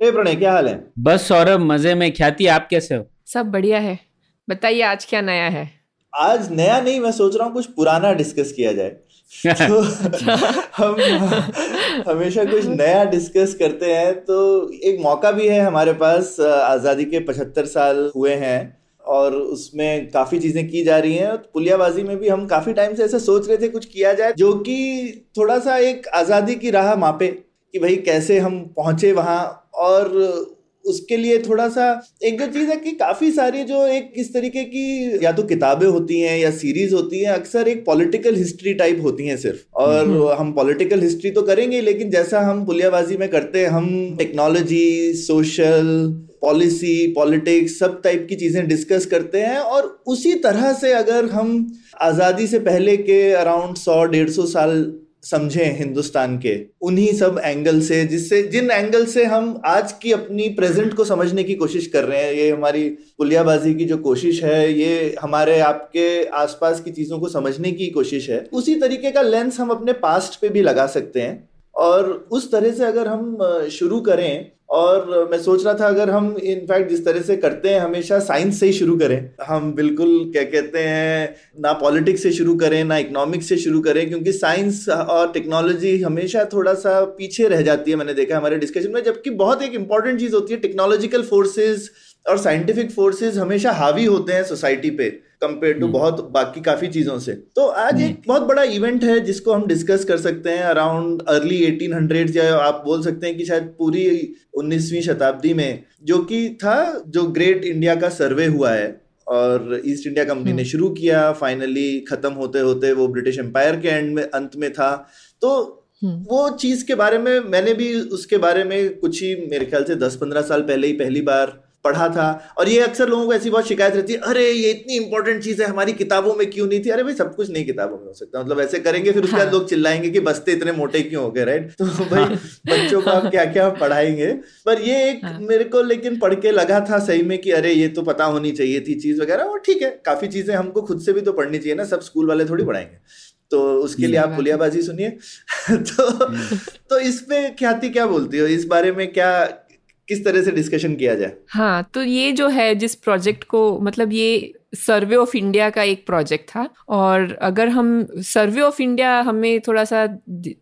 ए प्रणय क्या हाल है? बस सौरभ मज़े में। ख्याति आप कैसे हो? सब बढ़िया है। बताइए आज क्या नया है? आज नया नहीं मैं सोच रहा हूँ कुछ पुराना डिस्कस किया जाए। तो हम हमेशा कुछ नया डिस्कस करते हैं तो एक मौका भी है हमारे पास। आज़ादी के पचहत्तर साल हुए हैं और उसमें काफ़ी चीज़ें की जा रही हैं। पुलियाबाजी में भी हम काफ़ी टाइम से ऐसे सोच रहे थे कुछ किया जाए जो कि थोड़ा सा एक आज़ादी की राह मापे कि भाई कैसे हम पहुँचे वहाँ और उसके लिए थोड़ा सा एक जो चीज़ है कि काफ़ी सारी जो एक इस तरीके की या तो किताबें होती हैं या सीरीज़ होती हैं अक्सर एक पॉलिटिकल हिस्ट्री टाइप होती हैं सिर्फ़। और हम पॉलिटिकल हिस्ट्री तो करेंगे लेकिन जैसा हम पुलियाबाजी में करते हैं हम टेक्नोलॉजी सोशल पॉलिसी पॉलिटिक्स सब टाइप की चीज़ें डिस्कस करते हैं और उसी तरह से अगर हम आज़ादी से पहले के अराउंड सौ डेढ़ सौ साल समझे हिंदुस्तान के, उन्हीं सब एंगल से, जिससे, जिन एंगल से हम आज की अपनी प्रेजेंट को समझने की कोशिश कर रहे हैं, ये हमारी पुलियाबाजी की जो कोशिश है, ये हमारे आपके आसपास की चीज़ों को समझने की कोशिश है, उसी तरीके का लेंस हम अपने पास्ट पे भी लगा सकते हैं। और उस तरह से अगर हम शुरू करें और मैं सोच रहा था अगर हम इनफैक्ट जिस तरह से करते हैं, हमेशा साइंस से ही शुरू करें। हम बिल्कुल, क्या कहते हैं, ना पॉलिटिक्स से शुरू करें, ना इकोनॉमिक्स से शुरू करें, क्योंकि साइंस और टेक्नोलॉजी हमेशा थोड़ा सा पीछे रह जाती है, मैंने देखा हमारे डिस्कशन में, जबकि बहुत एक इंपॉर्टेंट चीज़ होती है टेक्नोलॉजिकल फोर्सेज और साइंटिफिक फोर्सेज हमेशा हावी होते हैं सोसाइटी पे कंपेयर टू हम्म। बहुत बाकी काफ़ी चीज़ों से तो आज एक हम्म। बहुत बड़ा इवेंट है जिसको हम डिस्कस कर सकते हैं अराउंड अर्ली एटीन हंड्रेड या आप बोल सकते हैं कि शायद पूरी उन्नीसवीं शताब्दी में जो कि था जो ग्रेट इंडिया का सर्वे हुआ है और ईस्ट इंडिया कंपनी ने हम्म। शुरू किया फाइनली खत्म होते होते वो ब्रिटिश एम्पायर के एंड में अंत में था तो वो चीज़ के बारे में मैंने भी उसके बारे में कुछ ही मेरे ख्याल से दस पंद्रह साल पहले ही पहली बार पढ़ा था। और ये अक्सर लोगों को ऐसी बहुत शिकायत रहती है अरे ये इतनी इंपॉर्टेंट चीज़ है हमारी किताबों में क्यों नहीं थी? अरे भाई सब कुछ नहीं किताबों में हो सकता मतलब ऐसे करेंगे फिर उसके बाद हाँ। लोग चिल्लाएँगे कि बस्ते इतने मोटे क्यों हो गए राइट तो भाई बच्चों को आप क्या क्या पढ़ाएँगे? पर ये एक हाँ। मेरे को लेकिन पढ़ के लगा था सही में कि अरे ये तो पता होनी चाहिए थी चीज़ वगैरह और ठीक है काफ़ी चीज़ें हमको खुद से भी तो पढ़नी चाहिए ना सब स्कूल वाले थोड़ी पढ़ाएँगे। तो उसके लिए आप पुलियाबाजी सुनिए। तो हम्म। तो इस पे ख्याति क्या बोलती हो? इस बारे में क्या किस तरह से डिस्कशन किया जाए? हाँ तो ये जो है, जिस प्रोजेक्ट को मतलब ये सर्वे ऑफ़ इंडिया का एक प्रोजेक्ट था और अगर हम सर्वे ऑफ़ इंडिया हमें थोड़ा सा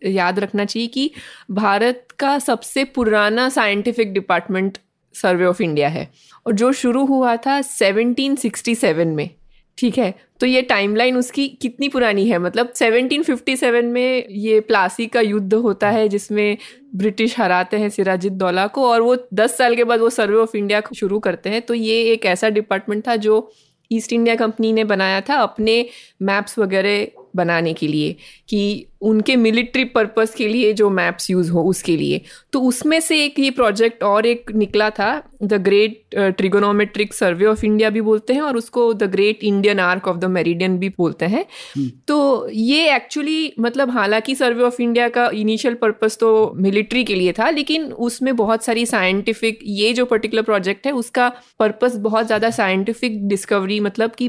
याद रखना चाहिए कि भारत का सबसे पुराना scientific department survey of India है। और जो शुरू हुआ था 1767 में। ठीक है तो ये टाइमलाइन उसकी कितनी पुरानी है? मतलब 1757 में ये प्लासी का युद्ध होता है, जिसमें ब्रिटिश हराते हैं सिराजुद्दौला को और वो 10 साल के बाद वो सर्वे ऑफ़ इंडिया शुरू करते हैं। तो ये एक ऐसा डिपार्टमेंट था जो ईस्ट इंडिया कंपनी ने बनाया था, अपने मैप्स वगैरह बनाने के लिए कि उनके मिलिट्री पर्पस के लिए जो मैप्स यूज़ हो उसके लिए तो उसमें से एक ये प्रोजेक्ट और एक निकला था the great trigonometric survey of India भी बोलते हैं और उसको the great Indian arc of the meridian भी बोलते हैं हम्म। तो ये एक्चुअली मतलब हालाँकि सर्वे ऑफ़ इंडिया का इनिशियल पर्पस तो मिलिट्री के लिए था लेकिन उसमें बहुत सारी साइंटिफिक ये जो पर्टिकुलर प्रोजेक्ट है उसका पर्पस बहुत ज़्यादा साइंटिफिक डिस्कवरी मतलब कि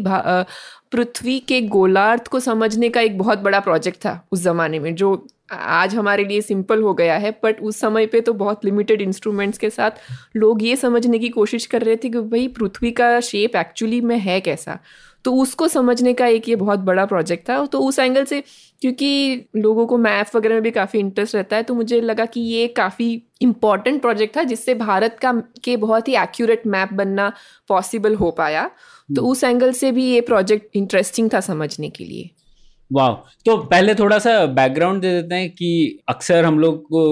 पृथ्वी के गोलार्थ को समझने का एक बहुत बड़ा प्रोजेक्ट था उस ज़माने में, जो आज हमारे लिए सिंपल हो गया है बट उस समय पे तो बहुत लिमिटेड इंस्ट्रूमेंट्स के साथ लोग ये समझने की कोशिश कर रहे थे कि भाई पृथ्वी का शेप एक्चुअली में है कैसा। तो उसको समझने का एक ये बहुत बड़ा प्रोजेक्ट था। तो उस एंगल से क्योंकि लोगों को मैथ वगैरह में भी काफ़ी इंटरेस्ट रहता है तो मुझे लगा कि ये काफ़ी इंपॉर्टेंट प्रोजेक्ट था, जिससे भारत का, के बहुत ही एक्यूरेट मैप बनना पॉसिबल हो पाया। तो हम्म। उस एंगल से भी ये प्रोजेक्ट इंटरेस्टिंग था समझने के लिए वाह तो पहले थोड़ा सा बैकग्राउंड दे देते हैं कि अक्सर हम लोग को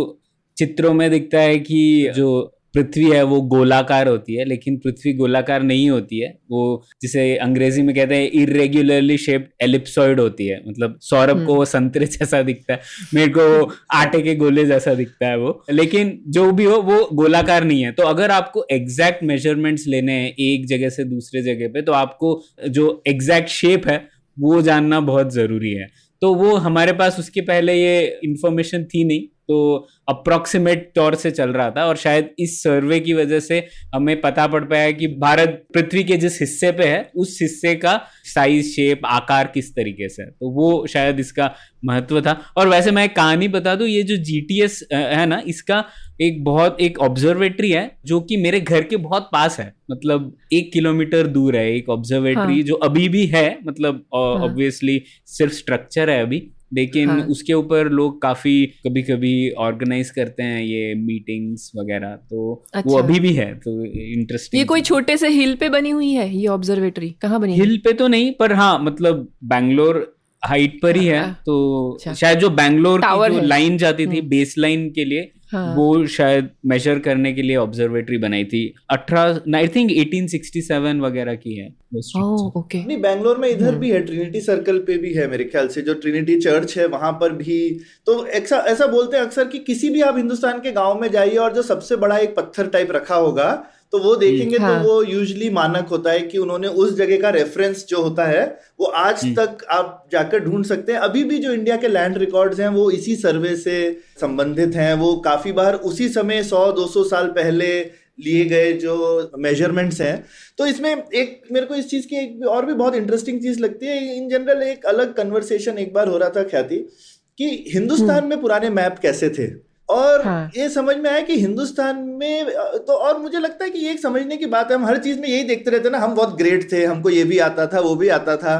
चित्रों में दिखता है कि जो पृथ्वी है वो गोलाकार होती है लेकिन पृथ्वी गोलाकार नहीं होती है। वो जिसे अंग्रेज़ी में कहते हैं इरेग्युलरली शेप्ड एलिप्सॉइड होती है। मतलब सौरभ को वो संतरे जैसा दिखता है मेरे को आटे के गोले जैसा दिखता है वो। लेकिन जो भी हो वो गोलाकार नहीं है। तो अगर आपको एग्जैक्ट मेजरमेंट्स लेने हैं एक जगह से दूसरे जगह पे तो आपको जो एग्जैक्ट शेप है वो जानना बहुत ज़रूरी है। तो वो हमारे पास उसके पहले ये इंफॉर्मेशन थी नहीं। तो अप्रोक्सीमेट तौर से चल रहा था और शायद इस सर्वे की वजह से हमें पता पड़ पाया कि भारत पृथ्वी के जिस हिस्से पे है उस हिस्से का साइज़ शेप आकार किस तरीके से है तो वो शायद इसका महत्व था और वैसे मैं एक कहानी बता दूँ ये जो जीटीएस है ना इसका एक बहुत एक ऑब्जर्वेटरी है जो कि मेरे घर के बहुत पास है मतलब एक किलोमीटर दूर है एक ऑब्जर्वेटरी हाँ. जो अभी भी है मतलब ऑब्वियसली हाँ. सिर्फ़ स्ट्रक्चर है अभी लेकिन हाँ. उसके ऊपर लोग काफ़ी कभी कभी ऑर्गेनाइज करते हैं ये मीटिंग्स वगैरह तो अच्छा। वो अभी भी है तो इंटरेस्टिंग ये कोई छोटे से हिल पे बनी हुई है ये ऑब्जर्वेटरी कहाँ बनी हिल पे तो नहीं पर हाँ मतलब बैंगलोर हाइट पर ही है हाँ, तो अच्छा। शायद जो बैंगलोर की जो लाइन जाती थी बेस हम्म। लाइन के लिए हाँ. वो शायद मेजर करने के लिए ऑब्जर्वेटरी बनाई थी। अठारह आई थिंक 1867 वगैरह की है। ओके नहीं बैंगलोर में इधर hmm. भी है ट्रिनिटी सर्कल पे भी है मेरे ख्याल से जो ट्रिनिटी चर्च है वहाँ पर भी। तो ऐसा ऐसा बोलते हैं अक्सर कि किसी भी आप हिंदुस्तान के गाँव में जाइए और जो सबसे बड़ा एक पत्थर टाइप रखा होगा तो वो देखेंगे तो हाँ. तो वो यूजली मानक होता है कि उन्होंने उस जगह का रेफरेंस जो होता है वो आज तक आप जाकर ढूंढ सकते हैं। अभी भी जो इंडिया के लैंड रिकॉर्ड्स हैं वो इसी सर्वे से संबंधित हैं। वो काफ़ी बार उसी समय 100-200 साल पहले लिए गए जो मेजरमेंट्स हैं। तो इसमें एक मेरे को इस चीज़ की एक और भी बहुत इंटरेस्टिंग चीज़ लगती है। इन जनरल एक अलग कन्वर्सेशन एक बार हो रहा था ख्याति कि हिंदुस्तान हम्म। में पुराने मैप कैसे थे? और हाँ. ये समझ में आया कि हिंदुस्तान में तो और मुझे लगता है कि ये एक समझने की बात है हम हर चीज़ में यही देखते रहते ना हम बहुत ग्रेट थे हमको ये भी आता था वो भी आता था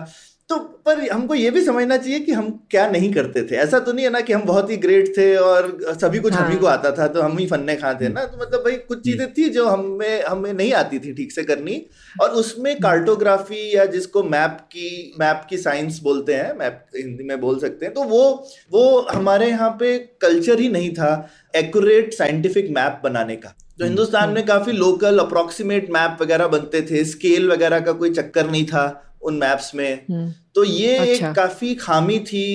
तो पर हमको ये भी समझना चाहिए कि हम क्या नहीं करते थे। ऐसा तो नहीं है ना कि हम बहुत ही ग्रेट थे और सभी कुछ हाँ। हम ही। को आता था तो हम ही फन्ने खाते ना। तो मतलब भाई कुछ चीज़ें थी जो हमें हमें नहीं आती थी ठीक से करनी। और उसमें कार्टोग्राफी या जिसको मैप की मैप की साइंस बोलते हैं मैप हिंदी में बोल सकते हैं तो वो वो हमारे यहाँ पे कल्चर ही नहीं था एक्यूरेट साइंटिफिक मैप बनाने का। तो हिंदुस्तान में काफ़ी लोकल अप्रोक्सीमेट मैप वगैरह बनते थे स्केल वगैरह का कोई चक्कर नहीं था। उन मैप्स में हम्म। तो ये अच्छा। एक काफ़ी खामी थी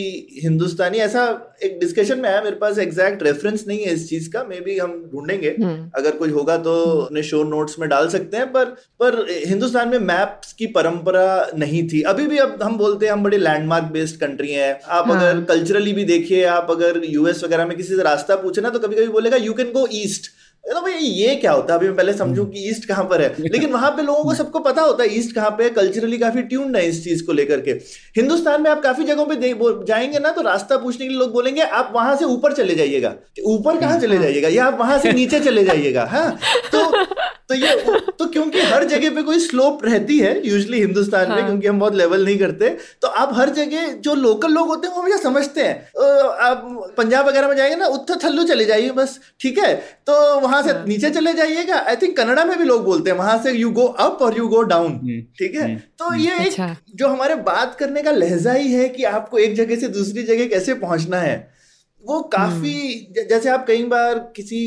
हिंदुस्तानी ऐसा एक डिस्कशन में आया मेरे पास एग्जैक्ट रेफरेंस नहीं है इस चीज़ का मे बी हम ढूंढेंगे हम्म। अगर कोई होगा तो। अपने शो नोट्स में डाल सकते हैं पर पर हिंदुस्तान में मैप्स की परंपरा नहीं थी अभी भी अब हम बोलते हैं हम बड़े लैंडमार्क बेस्ड कंट्री है आप हाँ। अगर कल्चरली भी देखिए आप अगर यूएस वगैरह में किसी से रास्ता पूछे ना तो कभी कभी बोलेगा यू कैन गो ईस्ट तो भाई ये क्या होता है? अभी मैं पहले समझूं कि ईस्ट कहाँ पर है। लेकिन वहाँ पे लोगों को सबको पता होता है ईस्ट कहाँ पे है? कल्चरली काफ़ी ट्यून्ड है इस चीज़ को लेकर के। हिंदुस्तान में आप काफ़ी जगहों पे जाएँगे ना तो रास्ता पूछने के लिए लोग बोलेंगे आप वहाँ से ऊपर चले जाइएगा। ऊपर कहाँ चले जाइएगा? या आप वहाँ से नीचे चले जाइएगा? हाँ। तो तो ये तो क्योंकि हर जगह पे कोई स्लोप रहती है यूजली हिंदुस्तान हाँ. में क्योंकि हम बहुत लेवल नहीं करते तो आप हर जगह जो लोकल लोग होते हैं वो हमेशा समझते हैं। आप पंजाब वगैरह में जाएँगे ना उत्तर थल्लू चले जाइए बस ठीक है? तो वहाँ से हाँ. नीचे चले जाइएगा आई थिंक कनाडा में भी लोग बोलते हैं वहाँ से यू गो अप और यू गो डाउन ठीक है हम्म, तो हम्म। ये एक अच्छा। जो हमारे बात करने का लहजा ही है कि आपको एक जगह से दूसरी जगह कैसे पहुँचना है वो काफ़ी हम्म। जैसे आप कई बार किसी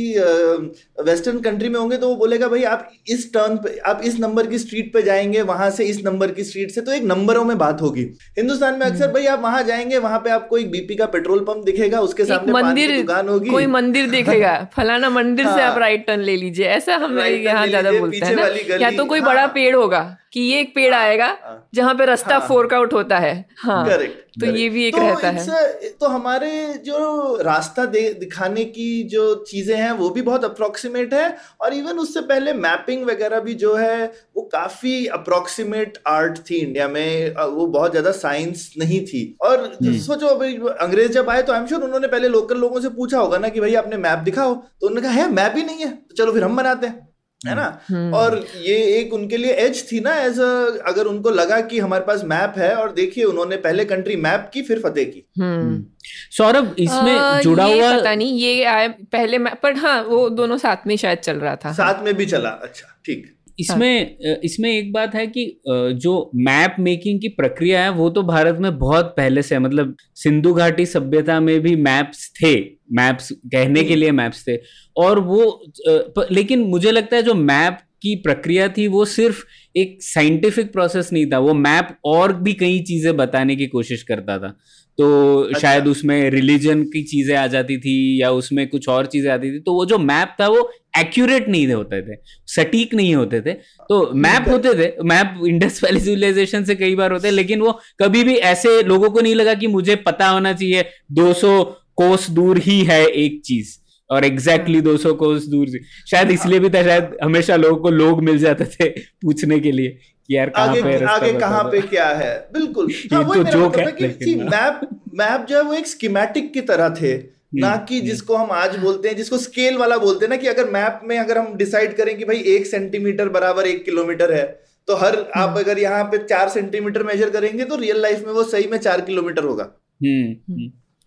वेस्टर्न कंट्री में होंगे तो वो बोलेगा भाई आप इस टर्न पे आप इस नंबर की स्ट्रीट पे जाएँगे वहाँ से इस नंबर की स्ट्रीट से तो एक नंबरों में बात होगी हिंदुस्तान में अक्सर हम्म। भाई आप वहाँ जाएँगे वहाँ पे आपको एक बीपी का पेट्रोल पंप दिखेगा उसके सामने मंदिर दुकान होगी कोई मंदिर दिखेगा फलाना मंदिर से आप हाँ। राइट टर्न ले लीजिए ऐसा हम यहाँ ज़्यादा बोलते हैं या तो कोई बड़ा हाँ। पेड़ होगा कि ये एक पेड़ हाँ, आएगा हाँ, जहाँ पे रास्ता हाँ, फोर्क आउट होता है। हाँ करेक्ट तो ये भी एक तो रहता है। तो हमारे जो रास्ता दिखाने की जो चीज़ें हैं वो भी बहुत अप्रोक्सीमेट है और इवन उससे पहले मैपिंग वगैरह भी जो है वो काफ़ी अप्रोक्सीमेट आर्ट थी इंडिया में। वो बहुत ज़्यादा साइंस नहीं थी। और। सोचो अभी अंग्रेज़ जब आए तो आई एम श्योर उन्होंने पहले लोकल लोगों से पूछा होगा ना कि भाई आपने मैप दिखाओ। तो उन्होंने कहा है मैप ही नहीं है। तो चलो फिर हम बनाते हैं। है ना हम्म। और ये एक उनके लिए एज थी ना एज अ अगर उनको लगा कि हमारे पास मैप है और देखिए उन्होंने पहले कंट्री मैप की फिर फतेह की हम्म। हम्म। सौरभ इसमें जुड़ा हुआ पता नहीं ये आया पहले मैप पर हाँ वो दोनों साथ में शायद चल रहा था साथ में भी चला अच्छा ठीक इसमें हाँ. इसमें एक बात है कि जो मैप मेकिंग की प्रक्रिया है वो तो भारत में बहुत पहले से है। मतलब सिंधु घाटी सभ्यता में भी मैप्स थे। मैप्स कहने के लिए मैप्स थे। और वो लेकिन मुझे लगता है जो मैप की प्रक्रिया थी वो सिर्फ़ एक साइंटिफिक प्रोसेस नहीं था। वो मैप और भी कई चीज़ें बताने की कोशिश करता था। तो अच्छा। शायद उसमें रिलीजन की चीज़ें आ जाती थी या उसमें कुछ और चीज़ें आती थी। तो वो जो मैप था वो एक्यूरेट नहीं होते थे सटीक नहीं होते थे। तो मैप होते थे मैप इंडस वैली सिविलाइजेशन से कई बार होते लेकिन वो कभी भी ऐसे लोगों को नहीं लगा कि मुझे पता होना चाहिए 200 कोस दूर ही है एक चीज़ और एग्जैक्टली exactly 200 कोस दूर से। शायद इसलिए भी था शायद हमेशा लोगों को लोग मिल जाते थे पूछने के लिए कि यार कहाँ पे आगे कहाँ पे क्या है? बिल्कुल। हाँ, तो जोक है कि मैप मैप जो है वो एक स्कीमेटिक की तरह थे। ना कि हम्म। जिसको हम आज बोलते हैं जिसको स्केल वाला बोलते हैं ना कि अगर मैप में अगर हम डिसाइड करें कि भाई एक सेंटीमीटर बराबर एक किलोमीटर है तो हर आप हम्म। अगर यहाँ पे चार सेंटीमीटर मेजर करेंगे तो रियल लाइफ में वो सही में चार किलोमीटर होगा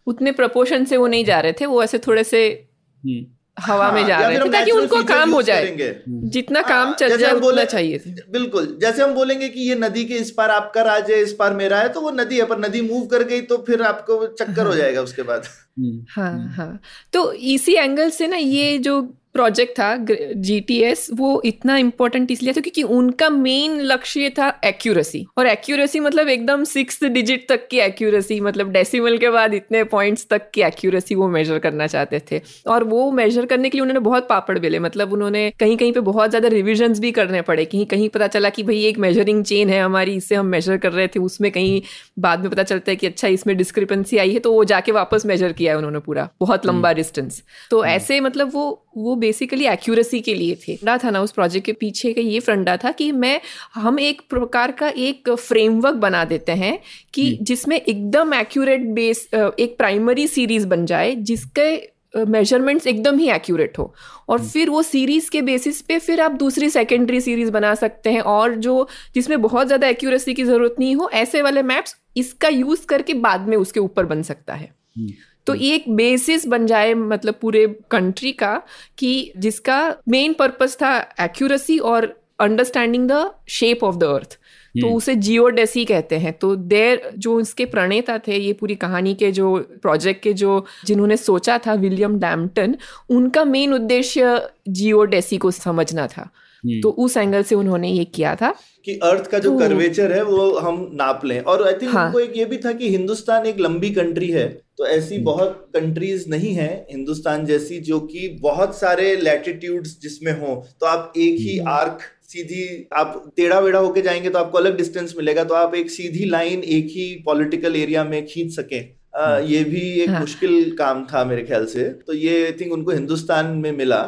उतने प्रपोर्शन से वो नहीं जा रहे थे वो ऐसे थोड़े से हवा हाँ, में जा रहे हैं ताकि उनको काम हो जाए। जितना हाँ, काम चल जाए उतना चाहिए बिल्कुल जैसे हम बोलेंगे कि ये नदी के इस पार आपका राज है इस पार मेरा है तो वो नदी है पर नदी मूव कर गई तो फिर आपको चक्कर हो हाँ। जाएगा उसके बाद। हाँ हाँ। तो इसी एंगल से ना ये जो प्रोजेक्ट था जीटीएस वो इतना इम्पोर्टेंट इसलिए था क्योंकि उनका मेन लक्ष्य था एक्यूरेसी और एक्यूरेसी मतलब एकदम सिक्स डिजिट तक की एक्यूरेसी मतलब डेसिमल के बाद इतने पॉइंट्स तक की एक्यूरेसी वो मेजर करना चाहते थे और वो मेजर करने के लिए उन्होंने बहुत पापड़ बेले मतलब उन्होंने कहीं कहीं पे बहुत ज़्यादा रिविजन भी करने पड़े कहीं कहीं पता चला कि भाई एक मेजरिंग चेन है हमारी इससे हम मेजर कर रहे थे उसमें कहीं बाद में पता चलता है कि अच्छा इसमें डिस्क्रिपेंसी आई है तो वो जाके वापस मेजर किया है उन्होंने पूरा बहुत लंबा डिस्टेंस हम्म। तो हम्म। ऐसे मतलब वो वो बेसिकली एक्यूरेसी के लिए थे। फंडा था ना उस प्रोजेक्ट के पीछे का ये फंडा था कि मैं हम एक प्रकार का एक फ्रेमवर्क बना देते हैं कि जिसमें एकदम एक्यूरेट बेस एक प्राइमरी सीरीज़ बन जाए जिसके मेजरमेंट्स एकदम ही एक्यूरेट हो। और फिर वो सीरीज़ के बेसिस पे फिर आप दूसरी सेकेंडरी सीरीज़ बना सकते हैं और जो जिसमें बहुत ज़्यादा एक्यूरेसी की ज़रूरत नहीं हो ऐसे वाले मैप्स इसका यूज़ करके बाद में उसके ऊपर बन सकता है। तो ये एक बेसिस बन जाए मतलब पूरे कंट्री का कि जिसका मेन पर्पस था एक्यूरेसी और understanding the shape of the earth तो हम्म। उसे जियोडेसी कहते हैं। तो देर जो इसके प्रणेता थे ये पूरी कहानी के जो प्रोजेक्ट के जो जिन्होंने सोचा था विलियम डैम्पटन उनका मेन उद्देश्य जियोडेसी को समझना था। हम्म। तो उस एंगल से उन्होंने ये किया था। कि अर्थ का जो कर्वेचर तो है वो हम नाप लें और आई थिंक हाँ. उनको एक ये भी था कि हिंदुस्तान एक लंबी कंट्री है तो ऐसी हम्म। बहुत कंट्रीज़ नहीं है हिंदुस्तान जैसी जो कि बहुत सारे लैटिट्यूड्स जिसमें हो तो आप एक ही आर्क हम्म। सीधी आप टेढ़ा वेढ़ा होके जाएँगे तो आपको अलग डिस्टेंस मिलेगा तो आप एक सीधी लाइन एक ही पॉलिटिकल एरिया में खींच सके आ, ये भी एक हाँ. मुश्किल काम था मेरे ख्याल से तो ये आई थिंक उनको हिंदुस्तान में मिला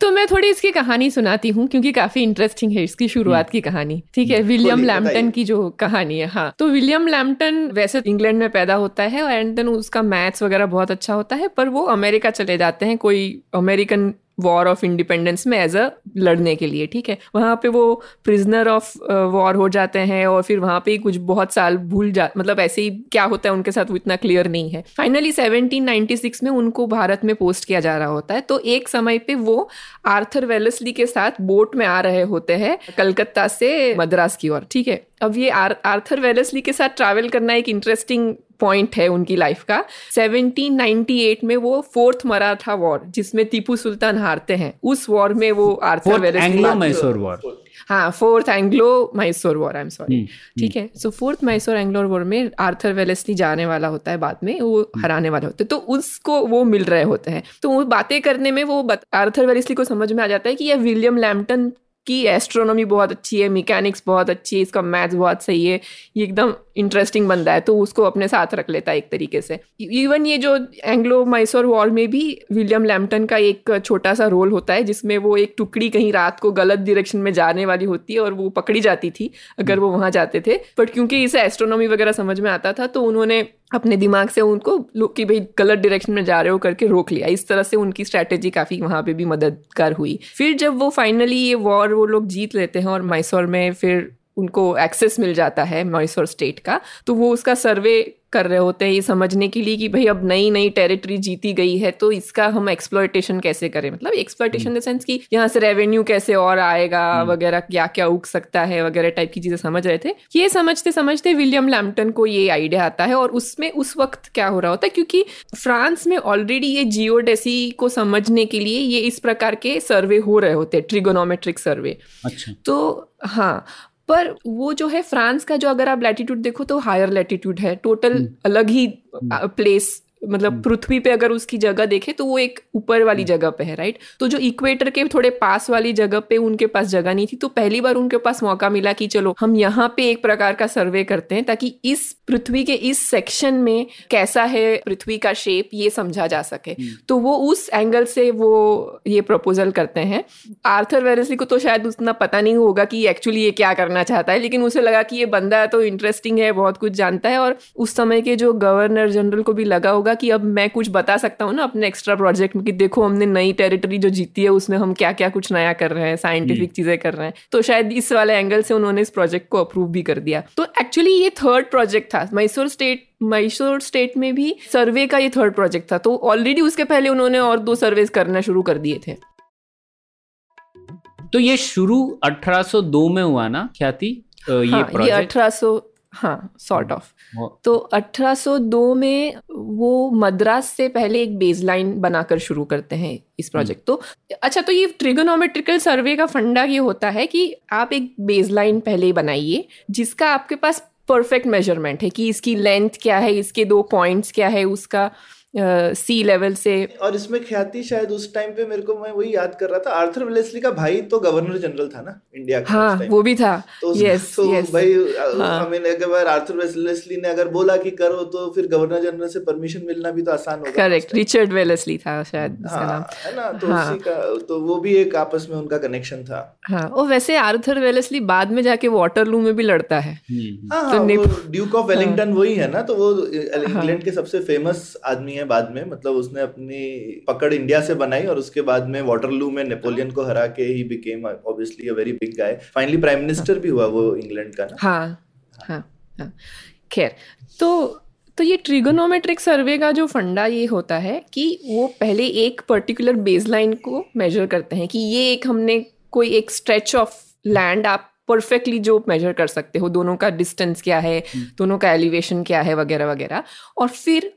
तो मैं थोड़ी इसकी कहानी सुनाती हूँ क्योंकि काफ़ी इंटरेस्टिंग है इसकी शुरुआत की कहानी। ठीक है विलियम हम्म, लैम्पटन की जो कहानी है हाँ। तो विलियम लैम्पटन वैसे इंग्लैंड में पैदा होता है एंड देन उसका मैथ्स वगैरह बहुत अच्छा होता है पर वो अमेरिका चले जाते हैं कोई अमेरिकन वॉर ऑफ़ इंडिपेंडेंस में एज अ लड़ने के लिए, ठीक है? वहाँ पे वो प्रिजनर ऑफ़ वॉर हो जाते हैं और फिर वहाँ पे कुछ बहुत साल भूल जा मतलब ऐसे ही क्या होता है उनके साथ वो इतना क्लियर नहीं है। फाइनली 1796 में उनको भारत में पोस्ट किया जा रहा होता है। तो एक समय पे वो आर्थर वेलसली के साथ बोट में आ रहे होते हैं कलकत्ता से मद्रास की ओर, ठीक है? अब ये आर, आर्थर वेलसली के साथ ट्रैवल करना एक इंटरेस्टिंग पॉइंट है उनकी लाइफ का। 1798 में वो फोर्थ मराठा वॉर जिसमें टीपू सुल्तान हारते हैं उस वॉर में वो आर्थर वेलसली मैसूर वॉर हाँ fourth Anglo Mysore war I am sorry ठीक है so fourth Mysore Anglo war में आर्थर वेलेस्ली जाने वाला होता है बाद में वो हम्म। हराने वाले होते हैं। तो उसको वो मिल रहे होते हैं। तो वो बातें करने में वो आर्थर वेलेस्ली को समझ में आ जाता है कि ये विलियम लैम्पटन की एस्ट्रोनॉमी बहुत अच्छी है मैकेनिक्स बहुत अच्छी है, इसका मैथ्स बहुत सही है, ये एकदम इंटरेस्टिंग बनता है तो उसको अपने साथ रख लेता है एक तरीके से। इवन ये जो एंग्लो मैसोर वॉर में भी विलियम लैम्पटन का एक छोटा सा रोल होता है, जिसमें वो एक टुकड़ी कहीं रात को गलत डायरेक्शन में जाने वाली होती है और वो पकड़ी जाती थी, अगर वो वहाँ जाते थे। बट क्योंकि इसे एस्ट्रोनॉमी वगैरह समझ में आता था तो उन्होंने अपने दिमाग से उनको कि भाई गलत डायरेक्शन में जा रहे हो करके रोक लिया। इस तरह से उनकी स्ट्रैटेजी काफ़ी वहाँ पे भी मददगार हुई। फिर जब वो फाइनली ये वॉर वो लोग जीत लेते हैं और मैसूर में फिर उनको एक्सेस मिल जाता है मैसूर स्टेट का तो वो उसका सर्वे कर रहे होते हैं ये समझने के लिए कि भाई अब नई नई टेरिटरी जीती गई है तो इसका हम एक्सप्लोइटेशन कैसे करें? मतलब एक्सप्लोइटेशन द सेंस कि यहाँ से रेवेन्यू कैसे और आएगा वगैरह क्या क्या उग सकता है वगैरह टाइप की चीज़ें समझ रहे थे। ये समझते समझते विलियम लैम्पटन को ये आइडिया आता है और उसमें उस वक्त क्या हो रहा होता है? क्योंकि फ्रांस में ऑलरेडी ये जियोडेसी को समझने के लिए ये इस प्रकार के सर्वे हो रहे होते हैं ट्रिगोनोमेट्रिक सर्वे अच्छा। तो हाँ पर वो जो है फ्रांस का जो अगर आप लैटिट्यूड देखो तो हायर लैटिट्यूड है। टोटल अलग ही प्लेस मतलब पृथ्वी पे अगर उसकी जगह देखे तो वो एक ऊपर वाली जगह पे है राइट तो जो इक्वेटर के थोड़े पास वाली जगह पे उनके पास जगह नहीं थी तो पहली बार उनके पास मौका मिला कि चलो हम यहाँ पे एक प्रकार का सर्वे करते हैं ताकि इस पृथ्वी के इस सेक्शन में कैसा है पृथ्वी का शेप ये समझा जा सके। तो वो उस एंगल से वो ये प्रपोजल करते हैं। आर्थर वेरेसली को तो शायद उतना पता नहीं होगा कि एक्चुअली ये क्या करना चाहता है लेकिन उसे लगा कि ये बंदा तो इंटरेस्टिंग है बहुत कुछ जानता है और उस समय के जो गवर्नर जनरल को भी लगा होगा कि अब मैं कुछ बता सकता हूँ ना अपने एक्स्ट्रा प्रोजेक्ट में कि देखो हमने नई टेरिटरी जो जीती है उसमें हम क्या क्या कुछ नया कर रहे हैं साइंटिफिक चीज़ें कर रहे हैं। तो शायद इस वाले एंगल से उन्होंने इस प्रोजेक्ट को अप्रूव भी कर दिया। तो एक्चुअली ये थर्ड प्रोजेक्ट था। मैसूर स्टेट मैसूर स्टेट में भी सर्वे का ये थर्ड प्रोजेक्ट था। तो ऑलरेडी उसके पहले उन्होंने और दो सर्वेस करना शुरू कर दिए थे। तो ये शुरू 1802 में हुआ ना ख्याति? ये हाँ, ये प्रोजेक्ट अठारह सौ हाँ सॉर्ट ऑफ़ तो 1802 में वो मद्रास से पहले एक बेसलाइन बनाकर शुरू करते हैं इस प्रोजेक्ट तो अच्छा तो ये ट्रिगोनोमेट्रिकल सर्वे का फंडा ये होता है कि आप एक बेसलाइन पहले ही बनाइए जिसका आपके पास परफेक्ट मेज़रमेंट है कि इसकी लेंथ क्या है इसके दो पॉइंट्स क्या है उसका सी लेवल से। और इसमें ख्याति शायद उस टाइम पे मेरे को मैं वही याद कर रहा था आर्थर वेलेस्ली का भाई तो गवर्नर जनरल था ना इंडिया का हाँ वो भी था। तो यस तो यस भाई हाँ। अगर बार आर्थर वेलेस्ली ने अगर बोला कि करो तो फिर गवर्नर जनरल से परमिशन मिलना भी तो आसान होगा। करेक्ट रिचर्ड वेलेस्ली था शायद उसका नाम। हाँ है ना तो हाँ। उसी का तो वो भी एक आपस में उनका कनेक्शन था। हाँ और वैसे आर्थर वेलेस्ली बाद में जाके वाटरलू में भी लड़ता है। हम्म, हाँ तो हाँ ड्यूक ऑफ़ वेलिंगटन वही है ना तो वो इंग्लैंड के सबसे फ़ेमस आदमी है। बाद में मतलब उसने अपनी पकड़ इंडिया से बनाई और उसके बाद में वाटरलू में नेपोलियन को हरा के ही became obviously a very big guy finally prime minister भी हुआ वो इंग्लैंड का ना? हाँ हाँ हाँ। खैर तो तो ये ट्रिगोनोमेट्रिक सर्वे का जो फंडा ये होता है कि वो पहले एक पर्टिकुलर बेसलाइन को मेजर करते हैं कि ये एक हमने कोई एक स्ट्रेच ऑफ़ लैंड आप परफेक्टली जो मेजर कर सकते हो दोनों का डिस्टेंस क्या है दोनों का एलिवेशन क्या है वगैरह वगैरह। और फिर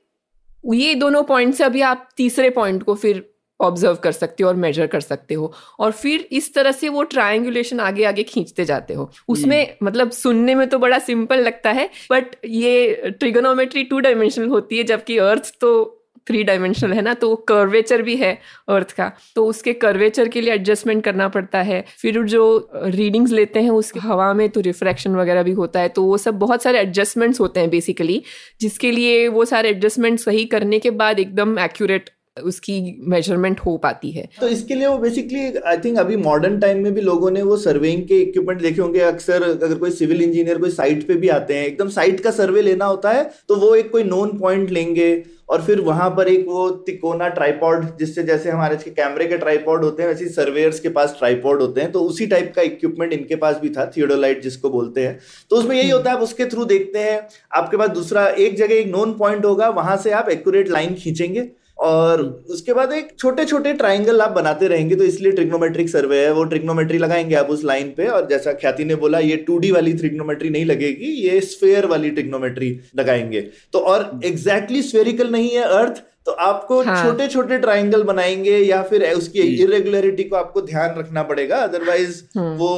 ये दोनों पॉइंट से अभी आप तीसरे पॉइंट को फिर ऑब्ज़र्व कर सकते हो और मेजर कर सकते हो। और फिर इस तरह से वो ट्रायंगुलेशन आगे आगे खींचते जाते हो। उसमें मतलब सुनने में तो बड़ा सिंपल लगता है बट ये ट्रिगोनोमेट्री टू डायमेंशनल होती है जबकि अर्थ तो थ्री डायमेंशनल है ना तो कर्वेचर भी है अर्थ का। तो उसके कर्वेचर के लिए एडजस्टमेंट करना पड़ता है। फिर जो रीडिंग्स लेते हैं, उसके हवा में तो रिफ्रैक्शन वगैरह भी होता है तो वो सब बहुत सारे एडजस्टमेंट्स होते हैं बेसिकली जिसके लिए वो सारे एडजस्टमेंट सही करने के बाद एकदम एक्यूरेट उसकी मेज़रमेंट हो पाती है। तो इसके लिए वो बेसिकली आई थिंक अभी मॉडर्न टाइम में भी लोगों ने वो सर्वेइंग के इक्विपमेंट देखे होंगे। अक्सर अगर कोई सिविल इंजीनियर कोई साइट पे भी आते हैं एकदम साइट का सर्वे लेना होता है तो वो एक कोई नोन पॉइंट लेंगे और फिर वहाँ पर एक वो तिकोना ट्राईपॉड जिससे जैसे हमारे इसके कैमरे के ट्राईपॉड होते हैं वैसे सर्वेयर्स के पास ट्राईपॉड होते हैं। तो उसी टाइप का इक्विपमेंट इनके पास भी था थियोडोलाइट जिसको बोलते हैं। तो उसमें यही होता है आप उसके थ्रू देखते हैं आपके पास दूसरा एक जगह एक नोन पॉइंट होगा वहाँ से आप एक्यूरेट लाइन खींचेंगे। और उसके बाद एक छोटे छोटे ट्राइंगल आप बनाते रहेंगे तो इसलिए ट्रिग्नोमेट्रिक सर्वे है, वो ट्रिग्नोमेट्री लगाएँगे आप उस लाइन पे और जैसा ख्याति ने बोला, ये टू वाली ट्रिग्नोमेट्री नहीं लगेगी, ये स्फेयर वाली ट्रिग्नोमेट्री लगाएँगे। तो और एग्जैक्टली exactly स्फेरिकल नहीं है अर्थ तो आपको हाँ। छोटे छोटे ट्राइंगल बनाएँगे या फिर उसकी इरेगुलरिटी को आपको ध्यान रखना पड़ेगा अदरवाइज़ वो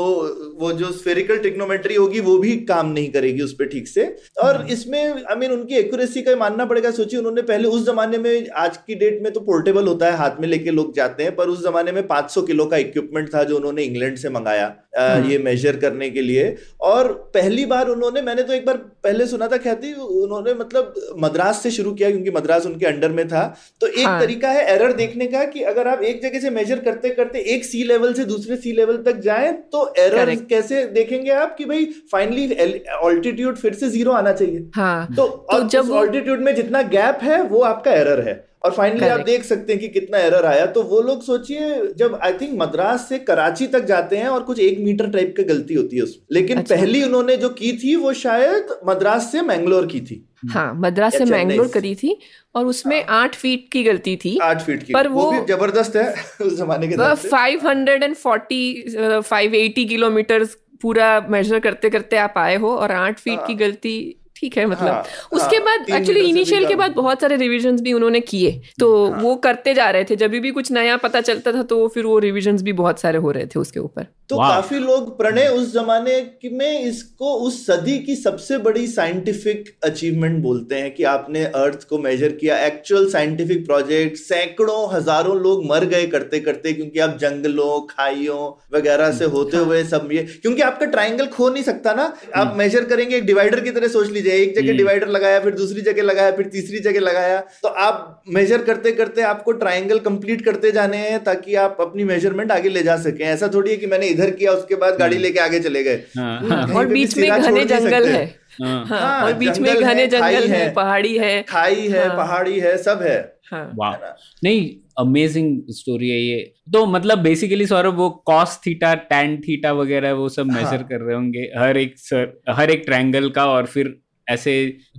वो जो स्फेरिकल ट्रिग्नोमेट्री होगी वो भी काम नहीं करेगी उस पर ठीक से। और इसमें आई मीन उनकी एक्यूरेसी का मानना पड़ेगा सोचिए उन्होंने पहले उस जमाने में आज की डेट में तो पोर्टेबल होता है हाथ में लेके लोग जाते हैं पर उस जमाने में 500 किलो का इक्विपमेंट था जो उन्होंने इंग्लैंड से मंगाया। अ, ये मेजर करने के लिए। और पहली बार उन्होंने मैंने तो एक बार पहले सुना था ख्याति उन्होंने मतलब मद्रास से शुरू किया क्योंकि मद्रास उनके अंडर में था। तो एक हाँ। तरीका है एरर देखने का कि अगर आप एक जगह से मेजर करते करते एक सी लेवल से दूसरे सी लेवल तक जाए तो एरर कैसे देखेंगे आप कि भाई फाइनली ऑल्टीट्यूड फिर से ज़ीरो आना चाहिए? हाँ। तो, तो जब ऑल्टीट्यूड में जितना गैप है वो आपका एरर है। और फाइनली आप देख सकते हैं कि कितना एरर आया। तो वो लोग सोचिए जब आई थिंक मद्रास से कराची तक जाते हैं और कुछ एक मीटर टाइप की गलती होती है उसमें लेकिन अच्छा। पहली उन्होंने जो की थी वो शायद मद्रास से मैंगलोर की थी। हाँ मद्रास से मैंगलोर करी थी और उसमें हाँ। आठ फीट की गलती थी। आठ फीट की। पर वो, वो भी ज़बरदस्त है उस जमाने के five hundred and forty five eighty kilometre पूरा मेजर करते करते आप आए हो और आठ फीट की हाँ। गलती ठीक है मतलब। हाँ, उसके हाँ, बाद एक्चुअली इनिशियल के बाद बहुत सारे रिविजन भी उन्होंने किए। तो हाँ, वो करते जा रहे थे। जब भी कुछ नया पता चलता था तो फिर वो रिविजन भी बहुत सारे हो रहे थे उसके ऊपर। तो काफ़ी लोग प्रणय उस जमाने में इसको उस सदी की सबसे बड़ी साइंटिफिक अचीवमेंट बोलते हैं कि आपने अर्थ को मेजर किया। एक्चुअल साइंटिफिक प्रोजेक्ट सैकड़ों हज़ारों लोग मर गए करते करते क्योंकि आप जंगलों खाइयों वगैरह से होते हाँ। हुए सब ये क्योंकि आपका ट्राइंगल खो नहीं सकता ना। आप मेजर हम्म। करेंगे एक डिवाइडर की तरह सोच लीजिए। एक जगह डिवाइडर हम्म। लगाया फिर दूसरी जगह लगाया फिर तीसरी जगह लगाया। तो आप मेजर करते करते आपको ट्राइंगल कंप्लीट करते जाने हैं ताकि आप अपनी मेज़रमेंट आगे ले जा सकें। ऐसा थोड़ी है कि मैंने इधर किया उसके बाद गाड़ी हम्म। लेके आगे चले गए। हाँ। और बीच में घने जंगल है। हाँ, हाँ, और बीच में घने जंगल है। पहाड़ी है। खाई है पहाड़ी है सब है। हाँ। नहीं अमेजिंग स्टोरी है ये। तो मतलब बेसिकली सौरभ वो कॉस थीटा टैन थीटा वगैरह वो सब मेजर हाँ. कर रहे होंगे हर एक सर हर एक ट्रायंगल का और फिर ऐसे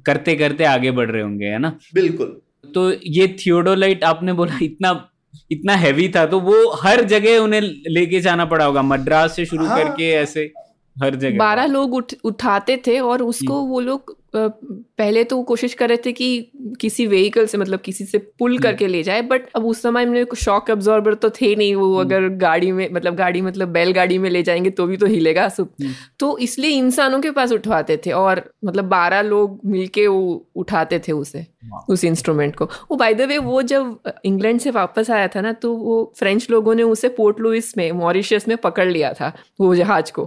करते करते आगे बढ़ रहे होंगे है ना? बिल्कुल। तो ये थियोडोलाइट आपने बोला इतना इतना हैवी था तो वो हर जगह उन्हें लेके जाना पड़ा होगा मद्रास से शुरू हाँ, करके ऐसे हर जगह। बारह लोग उठ, उठाते थे और उसको। वो लोग पहले तो कोशिश कर रहे थे कि किसी व्हीकल से मतलब किसी से पुल हम्म। करके ले जाए बट अब उस समय में शॉक एब्जॉर्बर तो थे नहीं वो हम्म। अगर गाड़ी में मतलब गाड़ी मतलब बैलगाड़ी में ले जाएँगे तो भी तो हिलेगा सब हम्म। तो इसलिए इंसानों के पास उठवाते थे और मतलब बारह लोग मिलके वो उठाते थे उसे उस इंस्ट्रूमेंट को वो बाय द वे वो जब इंग्लैंड से वापस आया था ना तो वो फ्रेंच लोगों ने उसे पोर्ट लुइस में मॉरिशियस में पकड़ लिया था वो जहाज़ को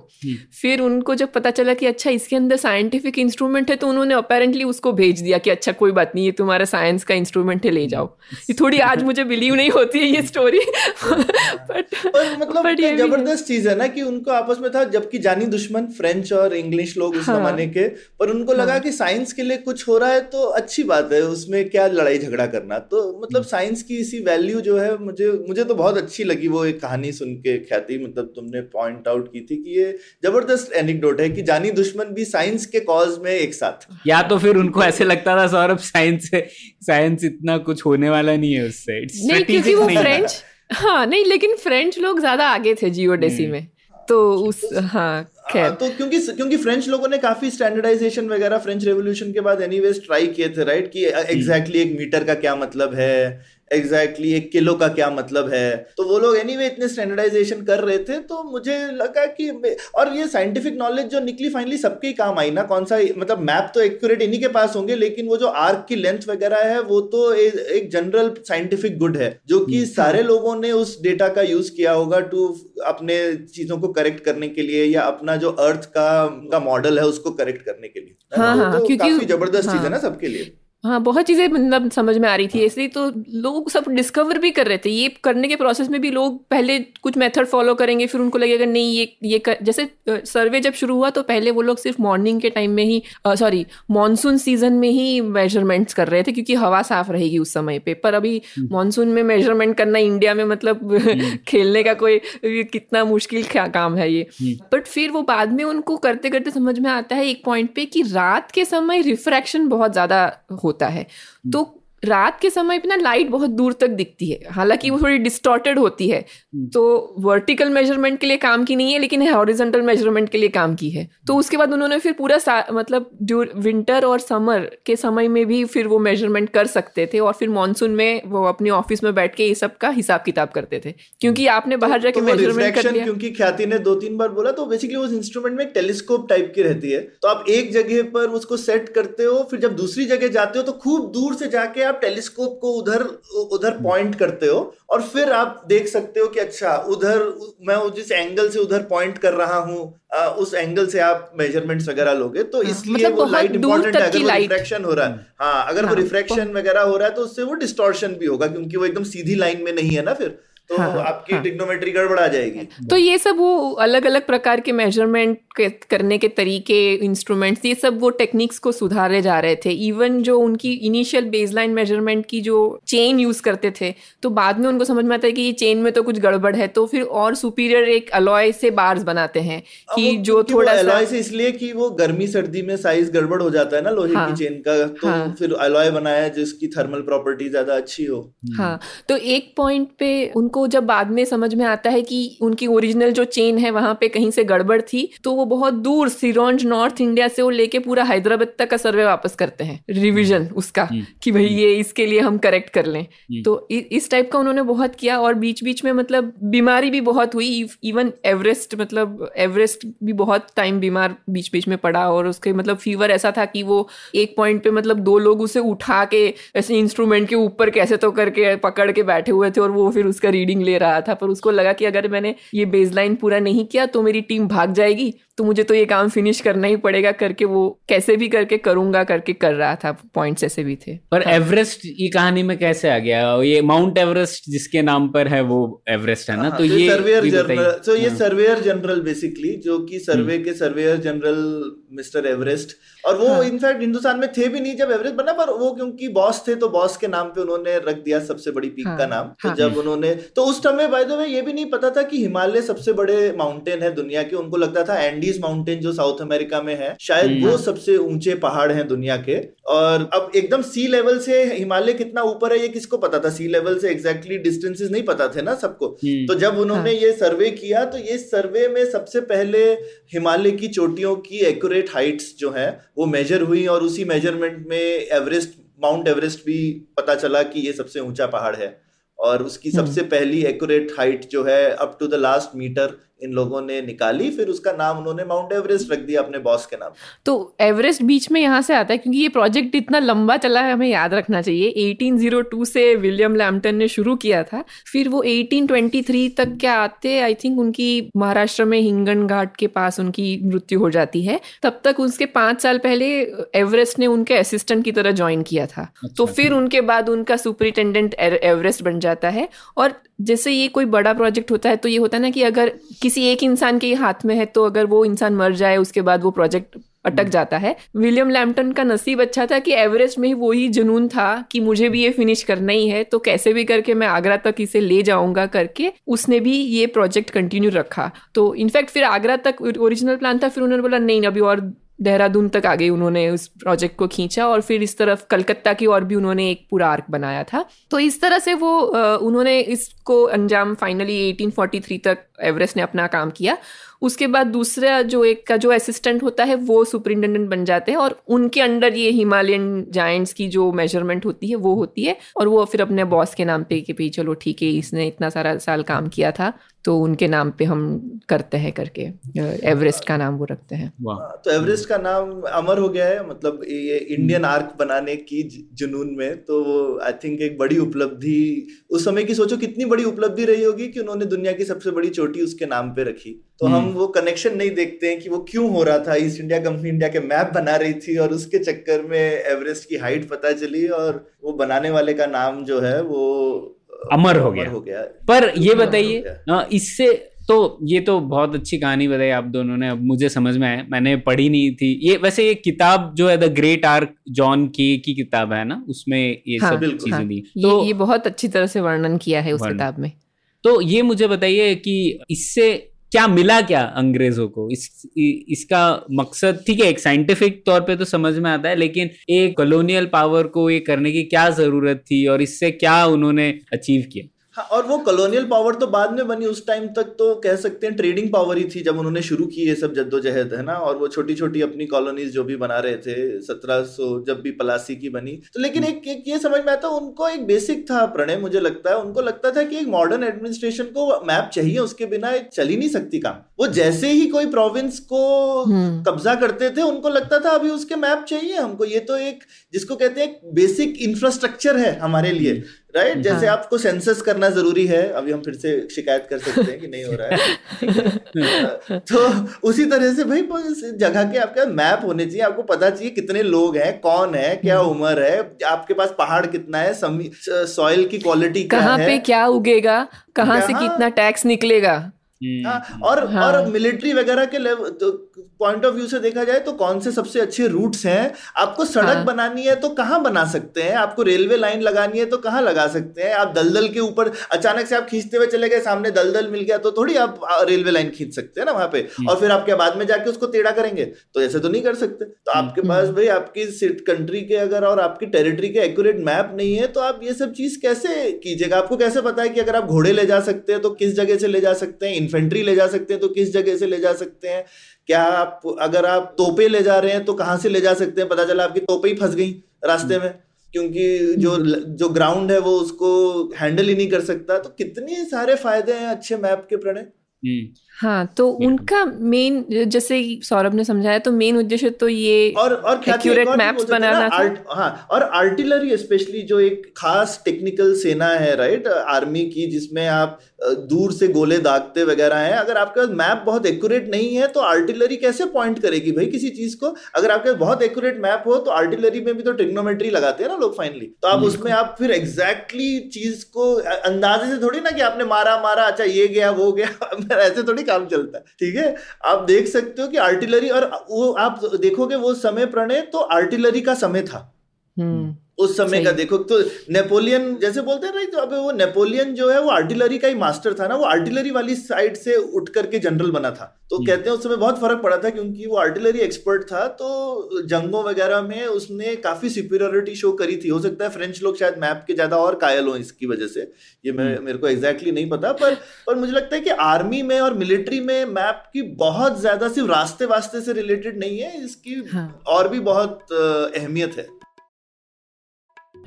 फिर उनको जब पता चला कि अच्छा इसके अंदर साइंटिफिक इंस्ट्रूमेंट है तो उन्होंने अपेरेंटली उसको भेज दिया कि अच्छा कोई बात नहीं ये तुम्हारा साइंस का इंस्ट्रूमेंट है ले जाओ। ये थोड़ी आज मुझे बिलीव नहीं होती है ये स्टोरी बट मतलब ज़बरदस्त चीज़ है ना कि उनको आपस में था जबकि जानी दुश्मन फ्रेंच और इंग्लिश लोग उस हाँ। जमाने के पर उनको लगा हाँ। कि साइंस के लिए कुछ हो रहा है तो अच्छी बात है उसमें क्या लड़ाई झगड़ा करना। तो मतलब साइंस की इसी वैल्यू जो है मुझे मुझे तो बहुत अच्छी लगी वो एक कहानी सुन के ख्याति। मतलब तुमने पॉइंट आउट की थी कि ये ज़बरदस्त एनिकडोट है कि जानी दुश्मन भी साइंस के कॉज में एक साथ या तो फिर उनको ऐसे लगता था सौरभ साइंस से साइंस इतना कुछ होने वाला नहीं है उससे। नहीं क्योंकि वो फ्रेंच हाँ नहीं लेकिन फ्रेंच लोग ज़्यादा आगे थे जियोडेसी हम्म। में। तो उस हाँ, हाँ खैर तो क्योंकि क्योंकि फ्रेंच लोगों ने काफ़ी स्टैंडर्डाइजेशन वगैरह फ्रेंच रेवोल्यूशन के बाद एनीवेज ट्राई किए थे राइट कि एग्जैक्टली exactly एक मीटर का क्या मतलब है एग्जैक्टली exactly एक किलो का क्या मतलब है तो वो लोग एनीवे anyway, इतने स्टैंडर्डाइजेशन कर रहे थे तो मुझे लगा कि और ये साइंटिफिक नॉलेज जो निकली फाइनली सबके ही काम आई ना कौन सा मतलब मैप तो एक्यूरेट इन्हीं के पास होंगे लेकिन वो जो आर्क की लेंथ वगैरह है वो तो ए, एक जनरल साइंटिफिक गुड है जो कि हम्म। सारे लोगों ने उस डेटा का यूज़ किया होगा टू अपने चीज़ों को करेक्ट करने के लिए या अपना जो अर्थ का का मॉडल है उसको करेक्ट करने के लिए हाँ, तो, हाँ, तो काफ़ी ज़बरदस्त चीज़ है हाँ। ना सबके लिए हाँ बहुत चीज़ें मतलब समझ में आ रही थी इसलिए तो लोग सब डिस्कवर भी कर रहे थे ये करने के प्रोसेस में भी लोग पहले कुछ मेथड फॉलो करेंगे फिर उनको लगेगा नहीं ये ये कर, जैसे सर्वे जब शुरू हुआ तो पहले वो लोग सिर्फ़ मॉर्निंग के टाइम में ही सॉरी मानसून सीज़न में ही मेजरमेंट्स कर रहे थे क्योंकि हवा साफ़ रहेगी उस समय पे पर अभी मानसून हम्म। में मेज़रमेंट करना इंडिया में मतलब हम्म। खेलने का कोई कितना मुश्किल काम है ये बट हम्म। फिर वो बाद में उनको करते करते समझ में आता है एक पॉइंट पे कि रात के समय रिफ्रैक्शन बहुत ज़्यादा होता है। तो रात के समय पे ना लाइट बहुत दूर तक दिखती है। हालाँकि वो थोड़ी डिस्टॉर्टेड होती है। हम्म। तो वर्टिकल मेज़रमेंट के लिए काम की नहीं है लेकिन हॉरिजेंटल मेज़रमेंट के लिए काम की है। तो उसके बाद उन्होंने फिर पूरा मतलब विंटर और समर के समय में भी फिर वो मेज़रमेंट कर सकते थे और फिर मानसून में वो अपने ऑफ़िस में बैठ के ये सब का हिसाब किताब करते थे। क्योंकि आपने बाहर तो, जाके तो मेज़रमेंट कर लिया। क्योंकि ख्याति ने दो तीन बार बोला तो बेसिकली उस इंस्ट्रूमेंट में टेलीस्कोप टाइप की रहती है। तो आप एक जगह पर उसको सेट करते हो फिर जब दूसरी जगह जाते हो तो खूब दूर से जाके आप टेलीस्कोप को उधर उधर पॉइंट करते हो और फिर आप देख सकते हो कि अच्छा उधर मैं जिस एंगल से उधर पॉइंट कर रहा हूँ उस एंगल से आप मेजरमेंट्स वगैरह लोगे तो हाँ, इसलिए मतलब वो लाइट इंपॉर्टेंट है। अगर वो रिफ्रैक्शन हो रहा है हाँ अगर हाँ, वो रिफ्रैक्शन वगैरह हो रहा है तो उससे वो डिस्टॉर्शन भी होगा क्योंकि वो एकदम सीधी लाइन में नहीं है ना फिर तो हाँ, आपकी टिग्नोमेट्री हाँ। गड़बड़ा जाएगी। तो ये सब वो अलग अलग प्रकार के मेज़रमेंट करने के तरीके इंस्ट्रूमेंट्स ये सब वो टेक्निक्स को सुधारे जा रहे थे। इवन जो उनकी इनिशियल बेसलाइन मेज़रमेंट की जो चेन यूज़ करते थे तो बाद में उनको समझ में आता है कि ये चेन में तो कुछ गड़बड़ है तो फिर और सुपीरियर एक अलॉय से बार्स बनाते हैं कि जो थोड़ा सा से इसलिए कि वो गर्मी सर्दी में साइज़ गड़बड़ हो जाता है ना लोहे हाँ, की चेन का तो हाँ, फिर अलॉय बनाया जिसकी थर्मल प्रॉपर्टी ज़्यादा अच्छी हो। हाँ तो एक पॉइंट पे उनको जब बाद में समझ में आता है कि उनकी ओरिजिनल जो चेन है वहाँ पे कहीं से गड़बड़ थी तो वो बहुत दूर सिरोंज नॉर्थ इंडिया से वो लेके पूरा हैदराबाद तक का सर्वे वापस करते हैं रिविजन उसका हम्म। कि भाई ये इसके लिए हम करेक्ट कर लें हम्म। तो इस टाइप का उन्होंने बहुत किया और बीच बीच में मतलब बीमारी भी बहुत हुई इवन एवरेस्ट मतलब एवरेस्ट भी बहुत टाइम बीमार बीच बीच में पड़ा और उसके मतलब फीवर ऐसा था कि वो एक पॉइंट पे मतलब दो लोग उसे उठा के ऐसे इंस्ट्रूमेंट के ऊपर कैसे तो करके पकड़ के बैठे हुए थे और वो फिर उसका रीडिंग ले रहा था पर उसको लगा कि अगर मैंने ये बेसलाइन पूरा नहीं किया तो मेरी टीम भाग जाएगी तो मुझे तो ये काम फिनिश करना ही पड़ेगा करके वो कैसे भी करके करूँगा करके कर रहा था पॉइंट्स ऐसे भी थे पर हाँ। एवरेस्ट ये कहानी में कैसे आ गया ये माउंट एवरेस्ट जिसके नाम पर है वो एवरेस्ट है ना हाँ, तो, तो ये सर्वेयर जनरल तो ये सर्वेयर जनरल बेसिकली जो कि सर्वे हम्म। के सर्वेयर जनरल मिस्टर एवरेस्ट और वो हाँ. इनफैक्ट हिंदुस्तान में थे भी नहीं जब एवरेस्ट बना पर वो क्योंकि बॉस थे तो बॉस के नाम पे उन्होंने रख दिया सबसे बड़ी पीक हाँ. का नाम तो हाँ. जब उन्होंने तो उस समय बाय द वे ये भी नहीं पता था कि हिमालय सबसे बड़े माउंटेन है दुनिया के उनको लगता था एंडीज माउंटेन जो साउथ अमेरिका में है शायद हम्म। वो सबसे ऊँचे पहाड़ हैं दुनिया के और अब एकदम सी लेवल से हिमालय कितना ऊपर है ये किसको पता था सी लेवल से एग्जैक्टली डिस्टेंसेस नहीं पता थे ना सबको हम्म। तो जब उन्होंने हाँ। ये सर्वे किया तो ये सर्वे में सबसे पहले हिमालय की चोटियों की एक्यूरेट हाइट्स जो है वो मेजर हुई और उसी मेज़रमेंट में एवरेस्ट माउंट एवरेस्ट भी पता चला कि ये सबसे ऊँचा पहाड़ है और उसकी हम्म। सबसे पहली एक्यूरेट हाइट जो है up to the last metre इन लोगों ने निकाली फिर उसका नाम उन्होंने माउंट एवरेस्ट रख दिया अपने बॉस के नाम तो एवरेस्ट बीच में यहाँ से आता है क्योंकि ये प्रोजेक्ट इतना लंबा चला है हमें याद रखना चाहिए। 1802 से विलियम लैम्पटन ने शुरू किया था फिर वो 1823 तक क्या आते आई थिंक उनकी महाराष्ट्र में हिंगन घाट के पास उनकी मृत्यु हो जाती है। तब तक उसके पाँच साल पहले एवरेस्ट ने उनके असिस्टेंट की तरह ज्वाइन किया था। अच्छा, तो फिर उनके बाद उनका सुपरिटेंडेंट एवरेस्ट बन जाता है। और जैसे ये कोई बड़ा प्रोजेक्ट होता है तो ये होता है ना कि अगर किसी एक इंसान के हाथ में है तो अगर वो इंसान मर जाए उसके बाद वो प्रोजेक्ट अटक हम्म। जाता है विलियम लैम्पटन का नसीब अच्छा था कि एवरेस्ट में ही वही जुनून था कि मुझे भी ये फिनिश करना ही है तो कैसे भी करके मैं आगरा तक इसे ले जाऊँगा करके उसने भी ये प्रोजेक्ट कंटिन्यू रखा तो इनफैक्ट फिर आगरा तक ओरिजिनल प्लान था फिर उन्होंने बोला नहीं अभी और देहरादून तक आगे उन्होंने उस प्रोजेक्ट को खींचा और फिर इस तरफ़ कलकत्ता की और भी उन्होंने एक पूरा आर्क बनाया था। तो इस तरह से वो उन्होंने इसको अंजाम फाइनली 1843 तक एवरेस्ट ने अपना काम किया। उसके बाद दूसरा जो एक का जो असिस्टेंट होता है, वो सुपरिटेंडेंट बन जाते हैं और उनके अंडर ये हिमालयन जाइंट्स की जो मेज़रमेंट होती है, वो होती है और वो फिर अपने बॉस के नाम पे कि भाई चलो ठीक है, इसने इतना सारा साल काम किया था। तो उनके नाम पे हम करते हैं करके एवरेस्ट का नाम वो रखते हैं। हाँ, तो एवरेस्ट का नाम अमर हो गया है मतलब ये इंडियन आर्क बनाने की जुनून में तो वो आई थिंक एक बड़ी उपलब्धि उस समय की सोचो कितनी बड़ी उपलब्धि रही होगी कि उन्होंने दुनिया की सबसे बड़ी चोटी उसके नाम पे रखी। तो हम हम्म। वो कनेक्शन नहीं देखते हैं कि वो क्यों हो रहा था ईस्ट इंडिया कंपनी इंडिया के मैप बना रही थी और उसके चक्कर में एवरेस्ट की हाइट पता चली और वो बनाने वाले का नाम जो है वो अमर हो गया। हो गया। पर ये बताइए इससे तो ये तो बहुत अच्छी कहानी बताई आप दोनों ने अब मुझे समझ में आया मैंने पढ़ी नहीं थी। ये वैसे ये किताब जो है द ग्रेट आर्क जॉन के की किताब है ना उसमें ये हाँ, सब चीज़ें हाँ, दी। तो ये, ये बहुत अच्छी तरह से वर्णन किया है उस किताब में। तो ये मुझे बताइए कि इससे क्या मिला क्या अंग्रेज़ों को? इस इसका मकसद, ठीक है, एक साइंटिफिक तौर पे तो समझ में आता है, लेकिन एक कॉलोनियल पावर को ये करने की क्या ज़रूरत थी और इससे क्या उन्होंने अचीव किया? हाँ और वो कॉलोनियल पावर तो बाद में बनी उस टाइम तक तो कह सकते हैं ट्रेडिंग पावर ही थी जब उन्होंने शुरू की ये सब जद्दोजहद है ना? और वो छोटी छोटी अपनी कॉलोनीज जो भी बना रहे थे सत्रह सो जब भी पलासी की बनी। तो लेकिन एक, एक ये समझ में आता उनको एक बेसिक था प्रणय मुझे लगता है। उनको लगता था कि एक मॉडर्न एडमिनिस्ट्रेशन को मैप चाहिए उसके बिना चल ही नहीं सकती काम। वो जैसे ही कोई प्रोविंस को हम्म। कब्जा करते थे उनको लगता था अभी उसके मैप चाहिए हमको। ये तो एक जिसको कहते हैं बेसिक इंफ्रास्ट्रक्चर है हमारे लिए। Right right? जैसे हाँ. आपको सेंसस करना ज़रूरी है अभी हम फिर से शिकायत कर सकते हैं कि नहीं हो रहा है तो उसी तरह से भाई जगह के आपका मैप होने चाहिए आपको पता चाहिए कितने लोग हैं कौन है क्या हम्म। उम्र है आपके पास पहाड़ कितना है सॉइल की क्वालिटी कहाँ पे क्या उगेगा कहाँ से कितना टैक्स निकलेगा हम्म। हाँ, और हाँ. और मिलिट्री वगैरह के लेवल तो पॉइंट ऑफ़ व्यू से देखा जाए तो कौन से सबसे अच्छे रूट्स हैं? आपको सड़क हाँ। बनानी है तो कहाँ बना सकते हैं? आपको रेलवे लाइन लगानी है तो कहाँ लगा सकते हैं? आप दलदल के ऊपर अचानक से आप खींचते हुए चले गए सामने दलदल मिल गया तो थोड़ी आप रेलवे लाइन खींच सकते हैं ना वहाँ पे। और फिर आप क्या बाद में जाके उसको टेढ़ा करेंगे तो ऐसे तो नहीं कर सकते। तो आपके पास भाई आपकी कंट्री के अगर और आपकी टेरिटरी के एक्यूरेट मैप नहीं है तो आप ये सब चीज़ कैसे कीजिएगा? आपको कैसे पता है कि अगर आप घोड़े ले जा सकते हैं तो किस जगह से ले जा सकते हैं? इन्फेंट्री ले जा सकते हैं तो किस जगह से ले जा सकते हैं? क्या आप अगर आप तोपे ले जा रहे हैं तो कहाँ से ले जा सकते हैं? पता चला आपकी तोपे ही फंस गई रास्ते में क्योंकि जो जो ग्राउंड है वो उसको हैंडल ही नहीं कर सकता। तो कितने सारे फ़ायदे हैं अच्छे मैप के प्रणय? हम्म, हाँ तो उनका मेन जैसे सौरभ ने समझाया तो मेन उद्देश्य तो ये और और ख्याति एक Accurate और भी maps बोल सकते हैं ना, बनाना था। आर्ट हाँ और आर्टिलरी स्पेशली जो एक खास टेक्निकल सेना है राइट आर्मी की जिसमें आप दूर से गोले दागते वगैरह हैं। अगर आपके पास मैप बहुत एक्यूरेट नहीं है तो आर्टिलरी कैसे पॉइंट करेगी भाई किसी चीज़ को? अगर आपके पास बहुत एक्यूरेट मैप हो तो आर्टिलरी में भी तो ट्रिग्नोमेट्री लगाते हैं ना लोग फाइनली तो आप उसमें आप फिर एग्जैक्टली exactly चीज़ को अंदाजे से थोड़ी ना कि आपने मारा मारा अच्छा ये गया वो गया ऐसे थोड़ी काम चलता है ठीक है? आप देख सकते हो कि आर्टिलरी और वो आप देखोगे वो समय प्रणय तो आर्टिलरी का समय था। हम्म। उस समय का देखो तो नेपोलियन जैसे बोलते हैं ना तो अबे वो नेपोलियन जो है वो आर्टिलरी का ही मास्टर था ना वो आर्टिलरी वाली साइड से उठ करके जनरल बना था। तो कहते हैं उस समय बहुत फ़र्क पड़ा था क्योंकि वो आर्टिलरी एक्सपर्ट था तो जंगों वगैरह में उसने काफ़ी सुपीरियोरिटी शो करी थी। हो सकता है फ्रेंच लोग शायद मैप के ज़्यादा और कायल हो इसकी वजह से। ये मैं मेरे को एग्जैक्टली नहीं पता पर पर मुझे लगता है कि आर्मी में और मिलिट्री में मैप की बहुत ज़्यादा सिर्फ़ रास्ते वास्ते से रिलेटेड नहीं है इसकी हाँ। और भी बहुत अहमियत है।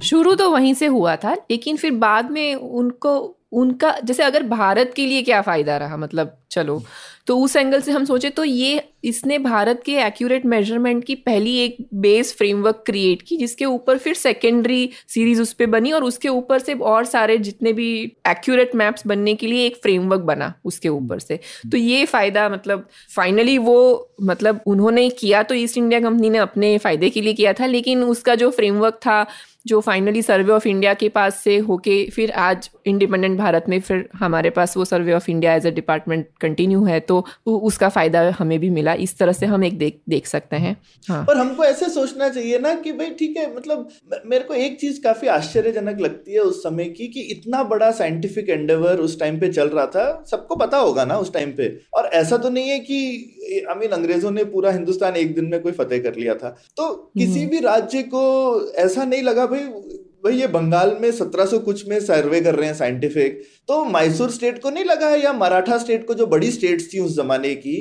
शुरू तो वहीं से हुआ था, लेकिन फिर बाद में उनको, उनका, जैसे अगर भारत के लिए क्या फ़ायदा रहा मतलब चलो। तो उस एंगल से हम सोचे तो ये इसने भारत के एक्यूरेट मेज़रमेंट की पहली एक बेस फ्रेमवर्क क्रिएट की, जिसके ऊपर फिर सेकेंडरी सीरीज़ उस पर बनी और उसके ऊपर से और सारे जितने भी एक्यूरेट मैप्स बनने के लिए एक फ्रेमवर्क बना उसके ऊपर से। तो ये फ़ायदा मतलब फाइनली वो मतलब उन्होंने किया तो ईस्ट इंडिया कंपनी ने अपने फ़ायदे के लिए किया था, लेकिन उसका जो फ्रेमवर्क था, जो फाइनली सर्वे ऑफ़ इंडिया के पास से होके फिर आज इंडिपेंडेंट भारत में फिर हमारे पास वो survey of India as a department continue है तो उसका फ़ायदा हमें भी मिला। इस तरह से हम एक देख देख सकते हैं। हाँ। पर हमको ऐसे सोचना चाहिए ना कि भाई ठीक है मतलब मेरे को एक चीज़ काफ़ी आश्चर्यजनक लगती है उस समय की कि इतना बड़ा साइंटिफिक एंडेवर उस टाइम पे चल रहा था सबको पता होगा ना उस टाइम पे। और ऐसा तो नहीं है कि आई मीन अंग्रेज़ों ने पूरा हिंदुस्तान एक दिन में कोई फतेह कर लिया था। तो किसी भी राज्य को ऐसा नहीं लगा भाई भाई ये बंगाल में 1700 कुछ में सर्वे कर रहे हैं साइंटिफिक तो मैसूर स्टेट को नहीं लगा है या मराठा स्टेट को जो बड़ी स्टेट्स थी उस जमाने की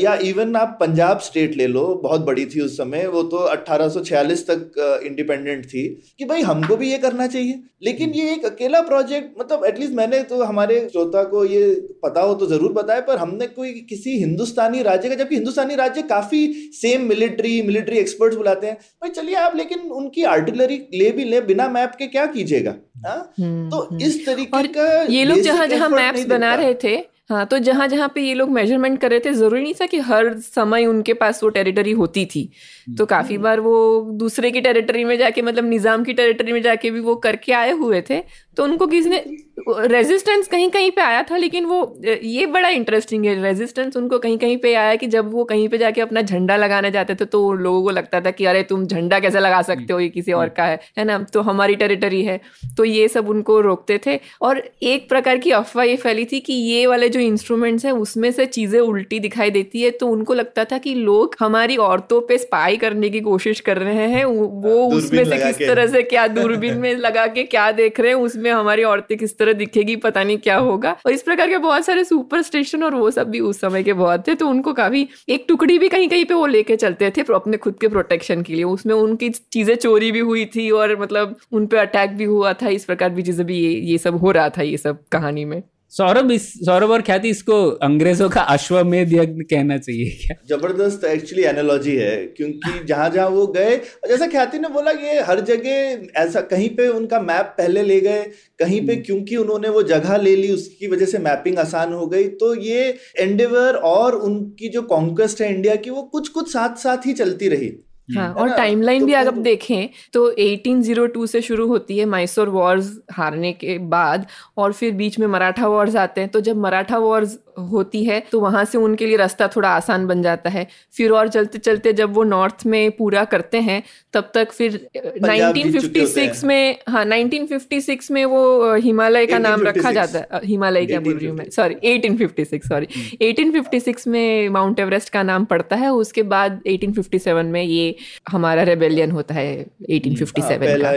या इवन आप पंजाब स्टेट ले लो बहुत बड़ी थी उस समय वो तो 1846 तक इंडिपेंडेंट थी कि भाई हमको भी ये करना चाहिए लेकिन ये एक अकेला प्रोजेक्ट मतलब एटलीस्ट मैंने तो हमारे श्रोता को ये पता हो तो ज़रूर बताया पर हमने कोई किसी हिंदुस्तानी राज्य का जबकि हिंदुस्तानी राज्य काफ़ी सेम मिलिट्री मिलिट्री एक्सपर्ट्स बुलाते हैं भाई चलिए आप लेकिन उनकी आर्टिलरी ले भी ले बिना मैप के क्या कीजिएगा हाँ हम्म, तो हम्म। इस तरीके और का ये लोग जहाँ जहाँ मैप्स बना रहे थे हाँ तो जहाँ जहाँ पे ये लोग मेज़रमेंट कर रहे थे ज़रूरी नहीं था कि हर समय उनके पास वो टेरिटरी होती थी। तो काफ़ी बार वो दूसरे की टेरिटरी में जाके मतलब निज़ाम की टेरिटरी में जाके भी वो करके आए हुए थे तो उनको किसी ने रेजिस्टेंस कहीं कहीं पे आया था लेकिन वो ये बड़ा इंटरेस्टिंग है रेजिस्टेंस उनको कहीं कहीं पे आया कि जब वो कहीं पे जाके अपना झंडा लगाने जाते थे तो लोगों को लगता था कि अरे तुम झंडा कैसे लगा सकते हो ये किसी और का है है ना? तो हमारी टेरिटरी है। तो ये सब उनको रोकते थे। और एक प्रकार की अफवाह ये फैली थी कि ये वाले जो इंस्ट्रूमेंट्स हैं उसमें से चीज़ें उल्टी दिखाई देती है तो उनको लगता था कि लोग हमारी औरतों पे स्पाई करने की कोशिश कर रहे हैं वो वो उसमें से किस तरह से क्या दूरबीन में लगा के क्या देख रहे हैं उसमें हमारी औरतें किस तरह दिखेगी, पता नहीं क्या होगा। और इस प्रकार के बहुत सारे सुपर स्टेशन और वो सब भी उस समय के बहुत थे तो उनको काफ़ी एक टुकड़ी भी कहीं कहीं पे वो लेके चलते थे अपने खुद के प्रोटेक्शन के लिए। उसमें उनकी चीज़ें चोरी भी हुई थी और मतलब उन पर अटैक भी हुआ था। इस प्रकार भी चीज़ें भी ये ये सब हो रहा था, ये सब कहानी में। सौरभ इस सौरभ और ख्याति इसको अंग्रेज़ों का अश्वमेध यज्ञ कहना चाहिए क्या? ज़बरदस्त एक्चुअली एनालॉजी है क्योंकि जहाँ जहाँ वो गए जैसा ख्याति ने बोला ये हर जगह ऐसा कहीं पे उनका मैप पहले ले गए कहीं पे क्योंकि उन्होंने वो जगह ले ली उसकी वजह से मैपिंग आसान हो गई तो ये एंडेवर और उनकी जो कॉन्क्वेस्ट है इंडिया की वो कुछ कुछ साथ साथ ही चलती रही। हाँ और टाइमलाइन तो भी अगर देखें तो 1802 से शुरू होती है मैसूर वॉर्स हारने के बाद और फिर बीच में मराठा वॉर्स आते हैं। तो जब मराठा वॉर्स होती है तो वहाँ से उनके लिए रास्ता थोड़ा आसान बन जाता है। फिर और चलते चलते जब वो नॉर्थ में पूरा करते हैं तब तक फिर 1956 में हाँ 1956 में वो हिमालय का नाम रखा जाता है। हिमालय क्या बोल रही हूँ मैं? सॉरी 1856 सॉरी 1856 में माउंट एवरेस्ट का नाम पड़ता है। उसके बाद 1857 में ये हमारा रेबेलियन होता है 1857 हाँ, पहला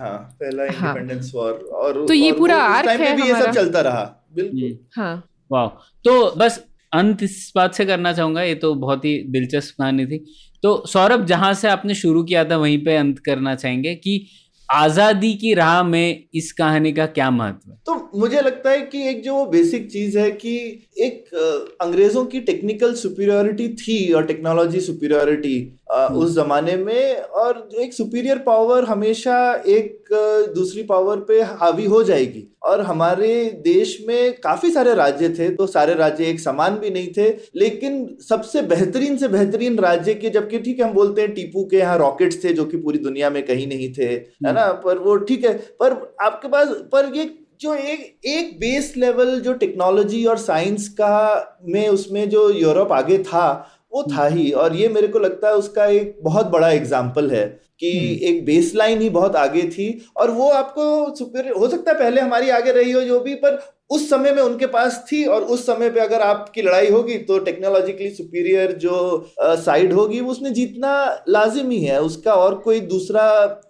हाँ, पहला इंडिपेंडेंस हाँ। वॉर और तो ये पूरा आर्क है भी ये सब चलता रहा बिल्कुल। हाँ। वाह तो बस अंत इस बात से करना चाहूँगा ये तो बहुत ही दिलचस्प कहानी थी। तो सौरभ जहाँ से आपने शुरू किया था वहीं पे अंत करना चाहेंगे कि आज़ादी की राह में इस कहानी का क्या महत्व है? तो मुझे लगता है कि एक जो बेसिक चीज़ है कि एक अंग्रेज़ों की टेक्निकल सुपीरियोरिटी थी और टेक्नोलॉजी सुपीरियोरिटी हम्म। उस जमाने में और एक सुपीरियर पावर हमेशा एक दूसरी पावर पे हावी हो जाएगी। और हमारे देश में काफ़ी सारे राज्य थे तो सारे राज्य एक समान भी नहीं थे लेकिन सबसे बेहतरीन से बेहतरीन राज्य के जबकि ठीक है हम बोलते हैं टीपू के यहाँ रॉकेट्स थे जो कि पूरी दुनिया में कहीं नहीं थे है हम्म। ना पर वो ठीक है पर आपके पास पर ये जो एक एक बेस लेवल जो टेक्नोलॉजी और साइंस का में उसमें जो यूरोप आगे था वो था ही। और ये मेरे को लगता है उसका एक बहुत बड़ा एग्ज़ाम्पल है कि हम्म। एक बेस लाइन ही बहुत आगे थी और वो आपको सुपर हो सकता है पहले हमारी आगे रही हो जो भी पर उस समय में उनके पास थी और उस समय पे अगर आपकी लड़ाई होगी तो टेक्नोलॉजिकली सुपीरियर जो साइड होगी वो उसने जीतना लाजिमी है। उसका और कोई दूसरा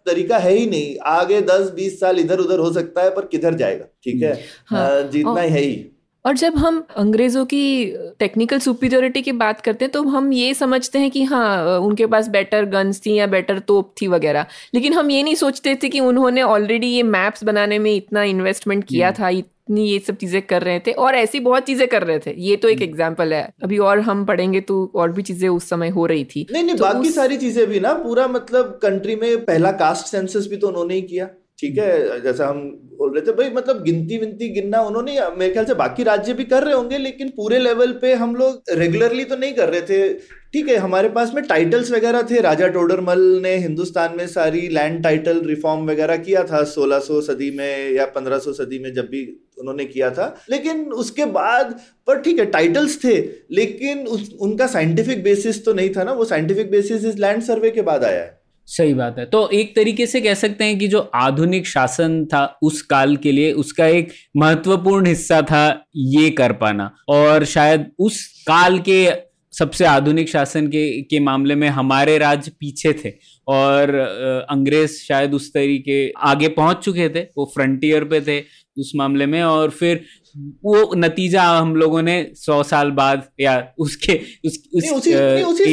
तरीका है ही नहीं। आगे दस बीस साल इधर उधर हो सकता है पर किधर जाएगा? ठीक है? हाँ, जीतना है ही। और जब हम अंग्रेज़ों की टेक्निकल सुपीरियोरिटी की बात करते हैं तो हम ये समझते हैं कि हाँ उनके पास बेटर गन्स थी या बेटर तोप थी वगैरह। लेकिन हम ये नहीं सोचते थे कि उन्होंने ऑलरेडी ये मैप्स बनाने में इतना इन्वेस्टमेंट किया था इतनी ये सब चीज़ें कर रहे थे और ऐसी बहुत चीज़ें कर रहे थे। ये तो एक एग्ज़ाम्पल है। अभी और हम पढ़ेंगे तो और भी चीज़ें उस समय हो रही थी। नहीं नहीं तो बाकी उस... सारी चीज़ें भी ना पूरा मतलब कंट्री में पहला कास्ट सेंसस भी तो उन्होंने ही किया। ठीक है जैसा हम बोल रहे थे भाई मतलब गिनती विनती गिनना उन्होंने मेरे ख्याल से बाकी राज्य भी कर रहे होंगे लेकिन पूरे लेवल पे हम लोग रेगुलरली तो नहीं कर रहे थे। ठीक है हमारे पास में टाइटल्स वगैरह थे राजा टोडरमल ने हिंदुस्तान में सारी लैंड टाइटल रिफॉर्म वगैरह किया था 1600 सदी में या 1500 सदी में जब भी उन्होंने किया था। लेकिन उसके बाद पर ठीक है टाइटल्स थे लेकिन उस, उनका साइंटिफिक बेसिस तो नहीं था ना वो साइंटिफिक बेसिस इस लैंड सर्वे के बाद आया है। सही बात है। तो एक तरीके से कह सकते हैं कि जो आधुनिक शासन था उस काल के लिए उसका एक महत्वपूर्ण हिस्सा था ये कर पाना। और शायद उस काल के सबसे आधुनिक शासन के के मामले में हमारे राज्य पीछे थे और अंग्रेज़ शायद उस तरीके आगे पहुँच चुके थे वो फ्रंटियर पे थे उस मामले में और फिर वो नतीजा हम लोगों ने सौ साल बाद या उसके उस, उस, उसी, उसी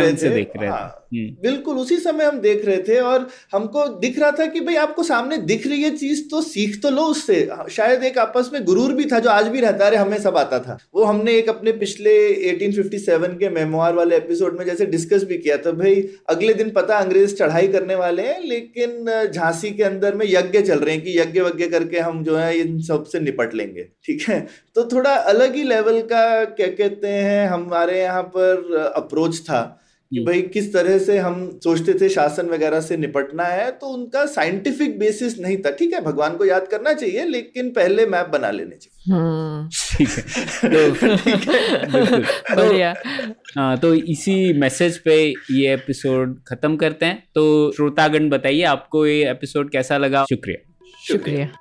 रहे थे, से देख रहे हाँ, थे। हम्म। बिल्कुल, उसी समय हम देख रहे थे और हमको दिख रहा था कि भाई आपको सामने दिख रही है चीज़ तो सीख तो लो उससे। शायद एक आपस में गुरूर भी था जो आज भी रहता है हमें सब आता था। वो हमने एक अपने पिछले 1857 के मेमोर वाले एपिसोड में जैसे डिस्कस भी किया था भाई अगले दिन पता अंग्रेज़ चढ़ाई करने वाले हैं, लेकिन झांसी के अंदर में यज्ञ चल रहे हैं कि यज्ञ वज्ञ करके हम जो है इन सबसे निपट लेंगे, ठीक है? तो थोड़ा अलग ही लेवल का, क्या कहते हैं, हमारे यहाँ पर अप्रोच था। कि हम्म। भाई किस तरह से हम सोचते थे शासन वगैरह से निपटना है तो उनका साइंटिफिक बेसिस नहीं था। ठीक है भगवान को याद करना चाहिए लेकिन पहले मैप बना लेने चाहिए। हम्म। ठीक है। तो, तो, हाँ तो इसी मैसेज पे ये एपिसोड खत्म करते हैं। तो श्रोतागण बताइए आपको ये एपिसोड कैसा लगा? शुक्रिया। शुक्रिया।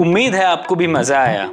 उम्मीद है आपको भी मज़ा आया।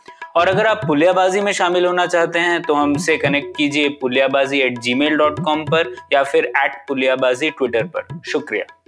और अगर आप पुलियाबाजी में शामिल होना चाहते हैं तो हमसे कनेक्ट कीजिए पुलियाबाजी एट जी पर या फिर एट पुलियाबाजी ट्विटर पर। शुक्रिया।